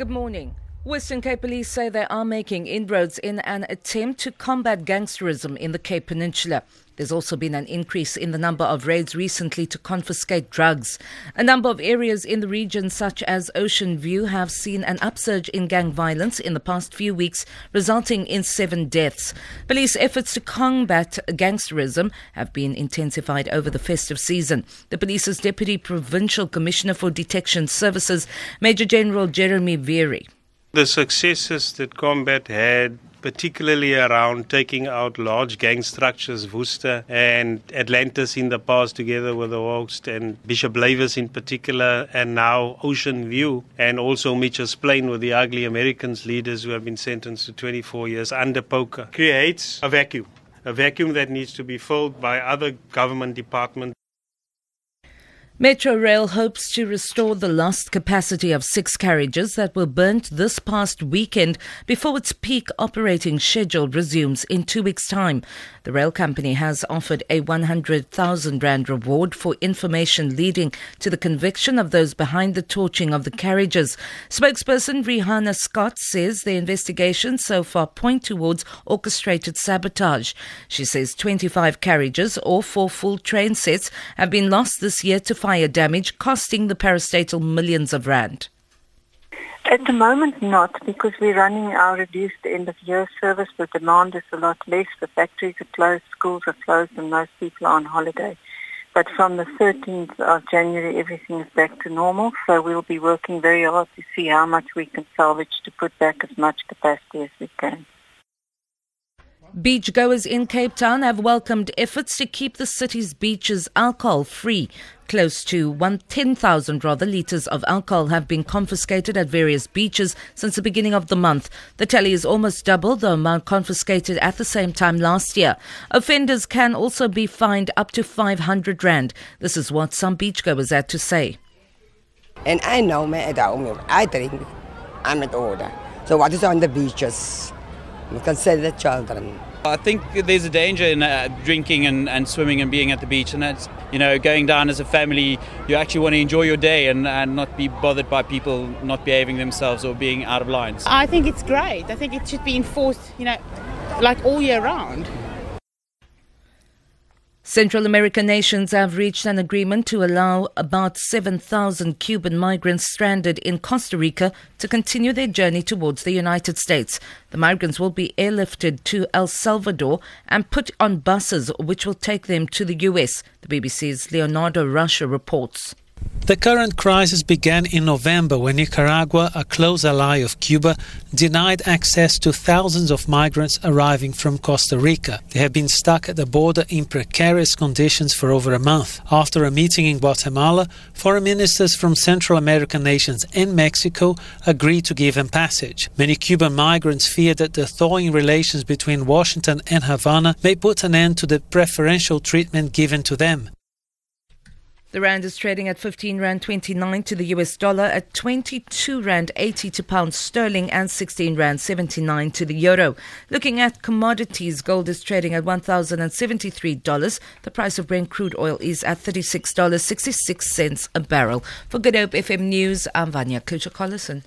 Good morning. Western Cape Police say they are making inroads in an attempt to combat gangsterism in the Cape Peninsula. There's also been an increase in the number of raids recently to confiscate drugs. A number of areas in the region, such as Ocean View, have seen an upsurge in gang violence in the past few weeks, resulting in seven deaths. Police efforts to combat gangsterism have been intensified over the festive season. The police's Deputy Provincial Commissioner for Detection Services, Major General Jeremy Vearey. The successes that Combat had particularly around taking out large gang structures, Worcester and Atlantis in the past, together with the Hawks and Bishop Lavis in particular, and now Ocean View, and also Mitchell's Plain with the ugly Americans leaders who have been sentenced to 24 years under POCA, creates a vacuum. A vacuum that needs to be filled by other government departments. Metro Rail hopes to restore the lost capacity of six carriages that were burnt this past weekend before its peak operating schedule resumes in two weeks' time. The rail company has offered a 100,000 Rand reward for information leading to the conviction of those behind the torching of the carriages. Spokesperson Riana Scott says the investigations so far point towards orchestrated sabotage. She says 25 carriages or four full train sets have been lost this year to fire damage, costing the parastatal millions of rand? At the moment, not, because we're running our reduced end of year service. The demand is a lot less. The factories are closed, schools are closed, and most people are on holiday. But from the 13th of January, everything is back to normal. So we'll be working very hard to see how much we can salvage to put back as much capacity as we can. Beachgoers in Cape Town have welcomed efforts to keep the city's beaches alcohol free. Close to 10,000 rather litres of alcohol have been confiscated at various beaches since the beginning of the month. The tally is almost double the amount confiscated at the same time last year. Offenders can also be fined up to 500 rand. This is what some beachgoers had to say. And I know me at home, I drink, I'm at order. So what is on the beaches? You consider the children. I think there's a danger in uh, drinking and, and swimming and being at the beach, and that's you know going down as a family. You actually want to enjoy your day and, and not be bothered by people not behaving themselves or being out of lines. I think it's great. I think it should be enforced, you know, like all year round. Central American nations have reached an agreement to allow about 7,000 Cuban migrants stranded in Costa Rica to continue their journey towards the United States. The migrants will be airlifted to El Salvador and put on buses which will take them to the US. The BBC's Leonardo Rocha reports. The current crisis began in November when Nicaragua, a close ally of Cuba, denied access to thousands of migrants arriving from Costa Rica. They have been stuck at the border in precarious conditions for over a month. After a meeting in Guatemala, foreign ministers from Central American nations and Mexico agreed to give them passage. Many Cuban migrants fear that the thawing relations between Washington and Havana may put an end to the preferential treatment given to them. The rand is trading at 15 rand 29 to the US dollar, at 22 rand 80 to pound sterling, and 16 rand 79 to the euro. Looking at commodities, gold is trading at $1,073. The price of Brent crude oil is at $36.66 a barrel. For Good Hope FM News, I'm Vanya Klucher-Collison.